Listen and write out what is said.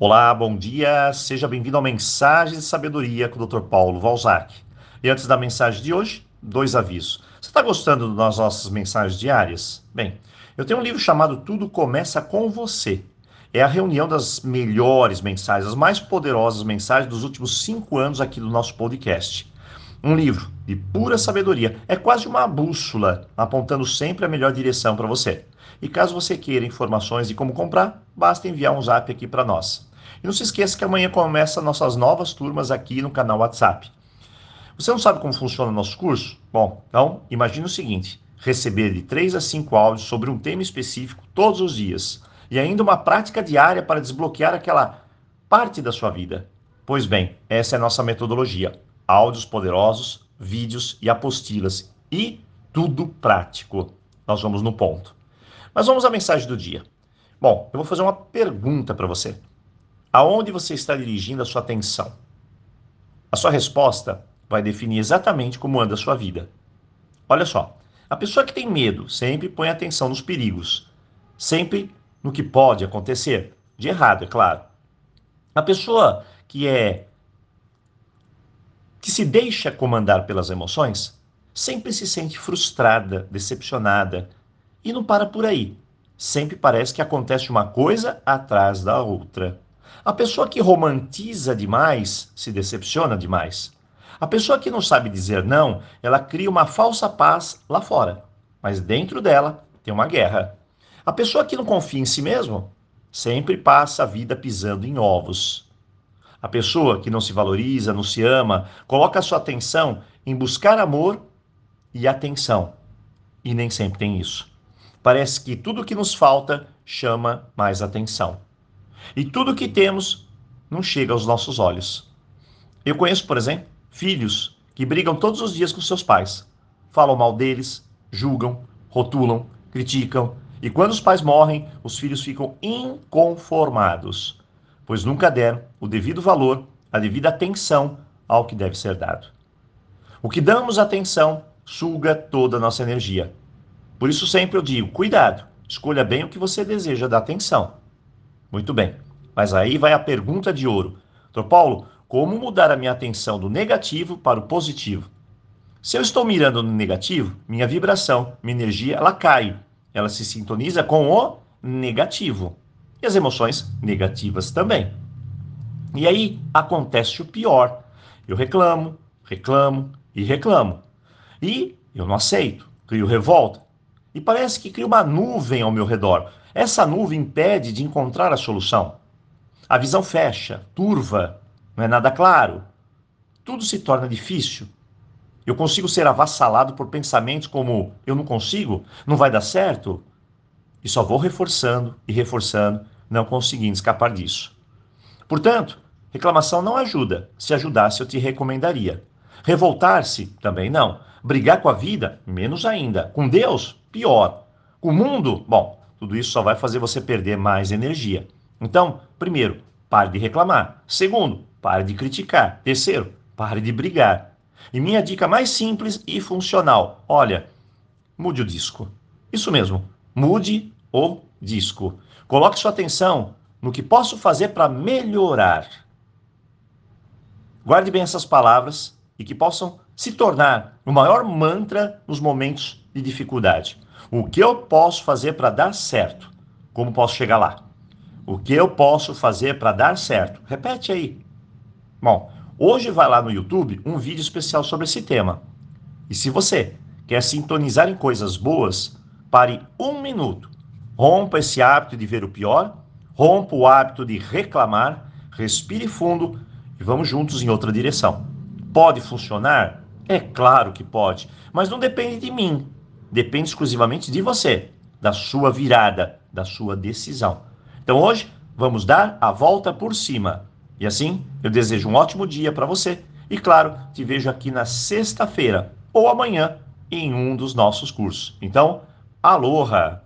Olá, bom dia, seja bem-vindo ao Mensagem de Sabedoria com o Dr. Paulo Valzac. E antes da mensagem de hoje, dois avisos. Você está gostando das nossas mensagens diárias? Bem, eu tenho um livro chamado Tudo Começa com Você. É a reunião das melhores mensagens, as mais poderosas mensagens dos últimos cinco anos aqui do nosso podcast. Um livro de pura sabedoria. É quase uma bússola, apontando sempre a melhor direção para você. E caso você queira informações de como comprar, basta enviar um zap aqui para nós. E não se esqueça que amanhã começa nossas novas turmas aqui no canal WhatsApp. Você não sabe como funciona o nosso curso? Bom, então imagine o seguinte: receber de 3 a 5 áudios sobre um tema específico todos os dias e ainda uma prática diária para desbloquear aquela parte da sua vida. Pois bem, essa é a nossa metodologia: áudios poderosos, vídeos e apostilas e tudo prático. Nós vamos no ponto. Mas vamos à mensagem do dia. Bom, eu vou fazer uma pergunta para você. Aonde você está dirigindo a sua atenção? A sua resposta vai definir exatamente como anda a sua vida. Olha só, a pessoa que tem medo sempre põe atenção nos perigos, sempre no que pode acontecer, de errado, é claro. A pessoa que é que se deixa comandar pelas emoções sempre se sente frustrada, decepcionada e não para por aí. Sempre parece que acontece uma coisa atrás da outra. A pessoa que romantiza demais se decepciona demais. A pessoa que não sabe dizer não, ela cria uma falsa paz lá fora, mas dentro dela tem uma guerra. A pessoa que não confia em si mesmo sempre passa a vida pisando em ovos. A pessoa que não se valoriza, não se ama, coloca sua atenção em buscar amor e atenção. E nem sempre tem isso. Parece que tudo que nos falta chama mais atenção. E tudo que temos não chega aos nossos olhos. Eu conheço, por exemplo, filhos que brigam todos os dias com seus pais, falam mal deles, julgam, rotulam, criticam, e quando os pais morrem, os filhos ficam inconformados, pois nunca deram o devido valor, a devida atenção ao que deve ser dado. O que damos atenção suga toda a nossa energia. Por isso sempre eu digo, cuidado, escolha bem o que você deseja dar atenção. Muito bem. Mas aí vai a pergunta de ouro. Doutor Paulo, como mudar a minha atenção do negativo para o positivo? Se eu estou mirando no negativo, minha vibração, minha energia, ela cai. Ela se sintoniza com o negativo. E as emoções negativas também. E aí acontece o pior. Eu reclamo, reclamo e reclamo. E eu não aceito, crio revolta. E parece que cria uma nuvem ao meu redor. Essa nuvem impede de encontrar a solução. A visão fecha, turva, não é nada claro. Tudo se torna difícil. Eu consigo ser avassalado por pensamentos como eu não consigo, não vai dar certo, e só vou reforçando e reforçando, não conseguindo escapar disso. Portanto, reclamação não ajuda. Se ajudasse, eu te recomendaria. Revoltar-se também não. Brigar com a vida, menos ainda. Com Deus, pior. Com o mundo, bom, tudo isso só vai fazer você perder mais energia. Então, primeiro, pare de reclamar. Segundo, pare de criticar. Terceiro, pare de brigar. E minha dica mais simples e funcional: olha, mude o disco. Isso mesmo, mude o disco. Coloque sua atenção no que posso fazer para melhorar. Guarde bem essas palavras e que possam se tornar o maior mantra nos momentos de dificuldade. O que eu posso fazer para dar certo? Como posso chegar lá? O que eu posso fazer para dar certo? Repete aí. Bom, hoje vai lá no YouTube um vídeo especial sobre esse tema. E se você quer sintonizar em coisas boas, pare um minuto. Rompa esse hábito de ver o pior, rompa o hábito de reclamar, respire fundo e vamos juntos em outra direção. Pode funcionar? É claro que pode, mas não depende de mim depende exclusivamente de você, da sua virada, da sua decisão. Então hoje vamos dar a volta por cima. E assim, eu desejo um ótimo dia para você e claro, te vejo aqui na sexta-feira ou amanhã em um dos nossos cursos. Então, aloha!